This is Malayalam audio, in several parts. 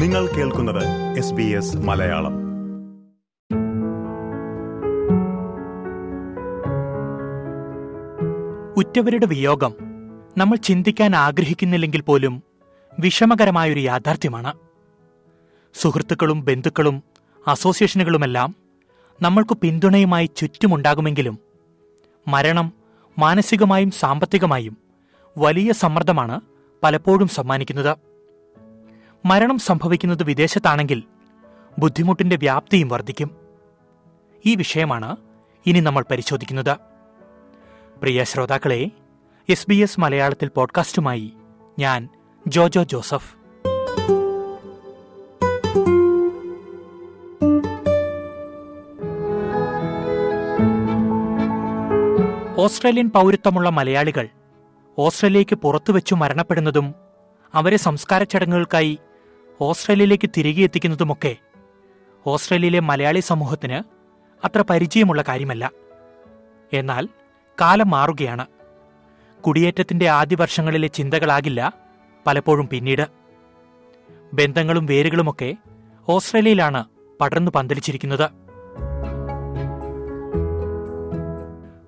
നിങ്ങൾ കേൾക്കുന്നത് എസ് ബി എസ് മലയാളം. ഉറ്റവരുടെ വിയോഗം നമ്മൾ ചിന്തിക്കാൻ ആഗ്രഹിക്കുന്നില്ലെങ്കിൽ പോലും വിഷമകരമായൊരു യാഥാർത്ഥ്യമാണ്. സുഹൃത്തുക്കളും ബന്ധുക്കളും അസോസിയേഷനുകളുമെല്ലാം നമ്മൾക്ക് പിന്തുണയുമായി ചുറ്റുമുണ്ടാകുമെങ്കിലും മരണം മാനസികമായും സാമ്പത്തികമായും വലിയ സമ്മർദ്ദമാണ് പലപ്പോഴും സമ്മാനിക്കുന്നത്. മരണം സംഭവിക്കുന്നത് വിദേശത്താണെങ്കിൽ ബുദ്ധിമുട്ടിന്റെ വ്യാപ്തിയും വർദ്ധിക്കും. ഈ വിഷയമാണ് ഇനി നമ്മൾ പരിശോധിക്കുന്നത്. പ്രിയ ശ്രോതാക്കളെ എസ് ബി എസ് മലയാളത്തിൽ പോഡ്കാസ്റ്റുമായി ഞാൻ ജോജോ ജോസഫ്. ഓസ്ട്രേലിയൻ പൗരത്വമുള്ള മലയാളികൾ ഓസ്ട്രേലിയയ്ക്ക് പുറത്തുവെച്ചു മരണപ്പെടുന്നതും അവരെ സംസ്കാര ചടങ്ങുകൾക്കായി ഓസ്ട്രേലിയയിലേക്ക് തിരികെ എത്തിക്കുന്നതുമൊക്കെ ഓസ്ട്രേലിയയിലെ മലയാളി സമൂഹത്തിന് അത്ര പരിചയമുള്ള കാര്യമല്ല. എന്നാൽ കാലം മാറുകയാണ്. കുടിയേറ്റത്തിന്റെ ആദ്യ വർഷങ്ങളിലെ ചിന്തകളാകില്ല പലപ്പോഴും പിന്നീട്. ബന്ധങ്ങളും വേരുകളുമൊക്കെ ഓസ്ട്രേലിയയിലാണ് പടർന്നു പന്തലിച്ചിരിക്കുന്നത്.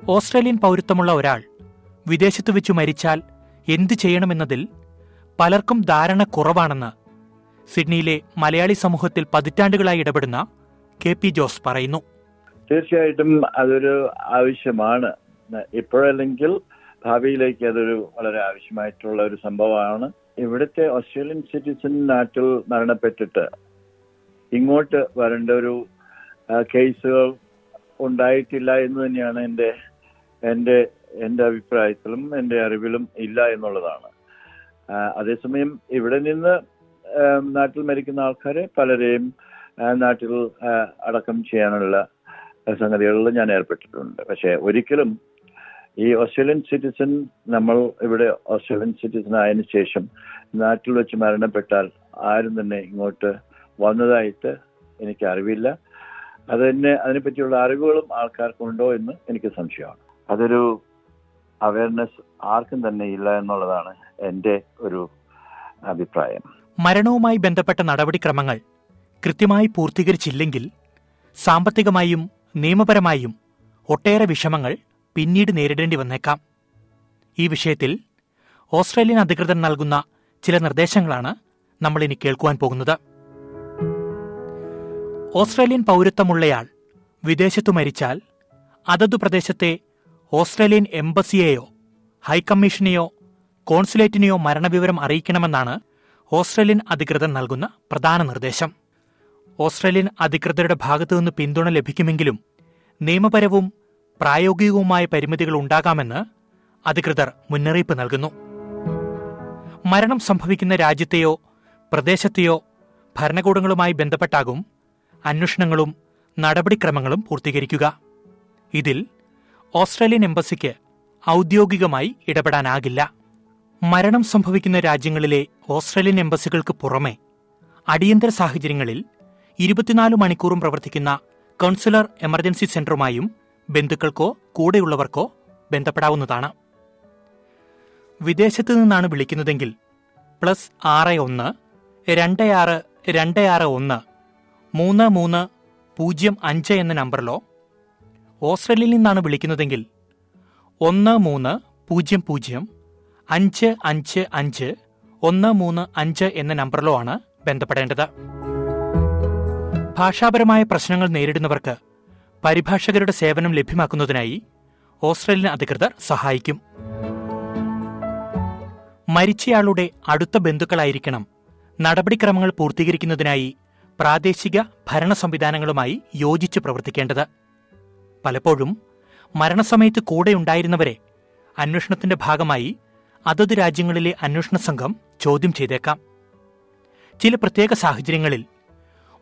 ഓസ്ട്രേലിയൻ പൗരത്വമുള്ള ഒരാൾ വിദേശത്തു വെച്ചു മരിച്ചാൽ എന്തു ചെയ്യണമെന്നതിൽ പലർക്കും ധാരണ കുറവാണെന്ന് സിഡ്നിയിലെ മലയാളി സമൂഹത്തിൽ പതിറ്റാണ്ടുകളായി ഇടപെടുന്ന കെ പി ജോസ് പറയുന്നു. തീർച്ചയായിട്ടും അതൊരു ആവശ്യമാണ്. ഇപ്പോഴല്ലെങ്കിൽ ഭാവിയിലേക്ക് അതൊരു വളരെ ആവശ്യമായിട്ടുള്ള ഒരു സംഭവമാണ്. ഇവിടുത്തെ ഓസ്ട്രേലിയൻ സിറ്റിസൺ നാട്ടിൽ മരണപ്പെട്ടിട്ട് ഇങ്ങോട്ട് വരേണ്ട ഒരു കേസുകൾ ഉണ്ടായിട്ടില്ല എന്ന് തന്നെയാണ് എന്റെ എന്റെ എന്റെ അഭിപ്രായത്തിലും എന്റെ അറിവിലും ഇല്ല എന്നുള്ളതാണ്. അതേസമയം ഇവിടെ നിന്ന് നാട്ടിൽ മരിക്കുന്ന ആൾക്കാരെ പലരെയും നാട്ടിൽ അടക്കം ചെയ്യാനുള്ള സംഗതികളിൽ ഞാൻ ഏർപ്പെട്ടിട്ടുണ്ട്. പക്ഷേ ഒരിക്കലും ഈ ഓസ്ട്രേലിയൻ സിറ്റിസൺ നമ്മൾ ഇവിടെ ഓസ്ട്രേലിയൻ സിറ്റിസൺ ആയതിനു ശേഷം നാട്ടിൽ വെച്ച് മരണപ്പെട്ടാൽ ആരും തന്നെ ഇങ്ങോട്ട് വന്നതായിട്ട് എനിക്ക് അറിവില്ല. അത് തന്നെ അതിനെപ്പറ്റിയുള്ള അറിവുകളും ആൾക്കാർക്കുണ്ടോ എന്ന് എനിക്ക് സംശയമാണ്. അതൊരു അവയർനെസ് ആർക്കും തന്നെ ഇല്ല എന്നുള്ളതാണ് എന്റെ ഒരു അഭിപ്രായം. മരണവുമായി ബന്ധപ്പെട്ട നടപടിക്രമങ്ങൾ കൃത്യമായി പൂർത്തീകരിച്ചില്ലെങ്കിൽ സാമ്പത്തികമായും നിയമപരമായും ഒട്ടേറെ വിഷമങ്ങൾ പിന്നീട് നേരിടേണ്ടി വന്നേക്കാം. ഈ വിഷയത്തിൽ ഓസ്ട്രേലിയൻ അധികൃതർ നൽകുന്ന ചില നിർദ്ദേശങ്ങളാണ് നമ്മൾ ഇനി കേൾക്കുവാൻ പോകുന്നത്. ഓസ്ട്രേലിയൻ പൗരത്വമുള്ളയാൾ വിദേശത്തു മരിച്ചാൽ അതതു പ്രദേശത്തെ ഓസ്ട്രേലിയൻ എംബസിയെയോ ഹൈക്കമ്മീഷനെയോ കോൺസുലേറ്റിനെയോ മരണവിവരം അറിയിക്കണമെന്നാണ് ഓസ്ട്രേലിയൻ അധികൃതർ നൽകുന്ന പ്രധാന നിർദ്ദേശം. ഓസ്ട്രേലിയൻ അധികൃതരുടെ ഭാഗത്തുനിന്ന് പിന്തുണ ലഭിക്കുമെങ്കിലും നിയമപരവും പ്രായോഗികവുമായ പരിമിതികൾ ഉണ്ടാകാമെന്ന് അധികൃതർ മുന്നറിയിപ്പ് നൽകുന്നു. മരണം സംഭവിക്കുന്ന രാജ്യത്തെയോ പ്രദേശത്തെയോ ഭരണകൂടങ്ങളുമായി ബന്ധപ്പെട്ടാകും അന്വേഷണങ്ങളും നടപടിക്രമങ്ങളും പൂർത്തീകരിക്കുക. ഇതിൽ ഓസ്ട്രേലിയൻ എംബസിക്ക് ഔദ്യോഗികമായി ഇടപെടാനാകില്ല. മരണം സംഭവിക്കുന്ന രാജ്യങ്ങളിലെ ഓസ്ട്രേലിയൻ എംബസികൾക്ക് പുറമെ അടിയന്തര സാഹചര്യങ്ങളിൽ ഇരുപത്തിനാല് മണിക്കൂറും പ്രവർത്തിക്കുന്ന കൗൺസിലർ എമർജൻസി സെന്ററുമായും ബന്ധുക്കൾക്കോ കൂടെയുള്ളവർക്കോ ബന്ധപ്പെടാവുന്നതാണ്. വിദേശത്ത് നിന്നാണ് വിളിക്കുന്നതെങ്കിൽ പ്ലസ് ആറ് ഒന്ന് രണ്ട് ആറ് രണ്ട് ആറ് ഒന്ന് മൂന്ന് മൂന്ന് പൂജ്യം അഞ്ച് എന്ന നമ്പറിലോ ഓസ്ട്രേലിയയിൽ നിന്നാണ് വിളിക്കുന്നതെങ്കിൽ ഒന്ന് മൂന്ന് പൂജ്യം പൂജ്യം അഞ്ച് അഞ്ച് അഞ്ച് ഒന്ന് മൂന്ന് അഞ്ച് എന്ന നമ്പറിലോ ആണ് ബന്ധപ്പെടേണ്ടത്. ഭാഷാപരമായ പ്രശ്നങ്ങൾ നേരിടുന്നവർക്ക് പരിഭാഷകരുടെ സേവനം ലഭ്യമാക്കുന്നതിനായി ഓസ്ട്രേലിയൻ അധികൃതർ സഹായിക്കും. മരിച്ചയാളുടെ അടുത്ത ബന്ധുക്കളായിരിക്കണം നടപടിക്രമങ്ങൾ പൂർത്തീകരിക്കുന്നതിനായി പ്രാദേശിക ഭരണ സംവിധാനങ്ങളുമായി യോജിച്ച് പ്രവർത്തിക്കേണ്ടത്. പലപ്പോഴും മരണസമയത്ത് കൂടെയുണ്ടായിരുന്നവരെ അന്വേഷണത്തിന്റെ ഭാഗമായി അതത് രാജ്യങ്ങളിലെ അന്വേഷണ സംഘം ചോദ്യം ചെയ്തേക്കാം. ചില പ്രത്യേക സാഹചര്യങ്ങളിൽ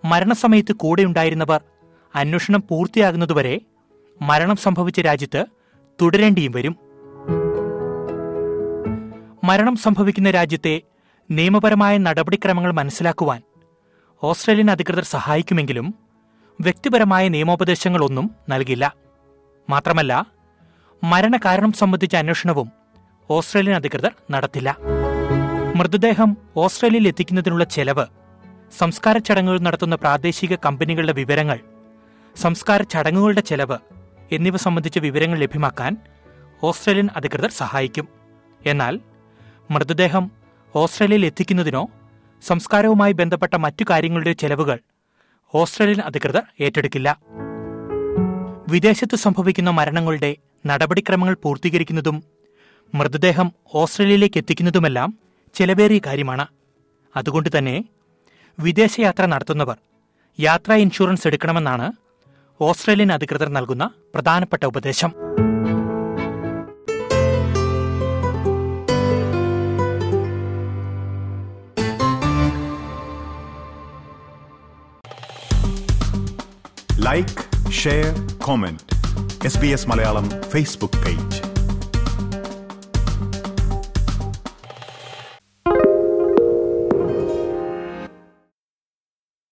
മരണസമയത്ത് കൂടെയുണ്ടായിരുന്നവർ അന്വേഷണം പൂർത്തിയാകുന്നതുവരെ മരണം സംഭവിച്ച രാജ്യത്ത് തുടരേണ്ടിയും വരും. മരണം സംഭവിക്കുന്ന രാജ്യത്തെ നിയമപരമായ നടപടിക്രമങ്ങൾ മനസ്സിലാക്കുവാൻ ഓസ്ട്രേലിയൻ അധികൃതർ സഹായിക്കുമെങ്കിലും വ്യക്തിപരമായ നിയമോപദേശങ്ങളൊന്നും നൽകില്ല. മാത്രമല്ല മരണകാരണം സംബന്ധിച്ച അന്വേഷണവും ഓസ്ട്രേലിയൻ അധികൃതർ നടത്തില്ല. മൃതദേഹം ഓസ്ട്രേലിയയിൽ എത്തിക്കുന്നതിനുള്ള ചെലവ് സംസ്കാര ചടങ്ങുകൾ നടത്തുന്ന പ്രാദേശിക കമ്പനികളുടെ വിവരങ്ങൾ സംസ്കാര ചടങ്ങുകളുടെ ചെലവ് എന്നിവ സംബന്ധിച്ച വിവരങ്ങൾ ലഭ്യമാക്കാൻ ഓസ്ട്രേലിയൻ അധികൃതർ സഹായിക്കും. എന്നാൽ മൃതദേഹം ഓസ്ട്രേലിയയിൽ എത്തിക്കുന്നതിനോ സംസ്കാരവുമായി ബന്ധപ്പെട്ട മറ്റു കാര്യങ്ങളുടെ ചെലവുകൾ ഓസ്ട്രേലിയൻ അധികൃതർ ഏറ്റെടുക്കില്ല. വിദേശത്ത് സംഭവിക്കുന്ന മരണങ്ങളുടെ നടപടിക്രമങ്ങൾ പൂർത്തീകരിക്കുന്നതും മൃതദേഹം ഓസ്ട്രേലിയയിലേക്ക് എത്തിക്കുന്നതുമെല്ലാം ചെലവേറിയ കാര്യമാണ്. അതുകൊണ്ട് തന്നെ വിദേശയാത്ര നടത്തുന്നവർ യാത്രാ ഇൻഷുറൻസ് എടുക്കണമെന്നാണ് ഓസ്ട്രേലിയൻ അധികൃതർ നൽകുന്ന പ്രധാനപ്പെട്ട ഉപദേശം. Like share comment S B S Malayalam Facebook page